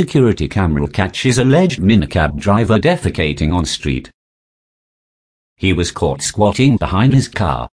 Security camera catches alleged minicab driver defecating on street. He was caught squatting behind his car.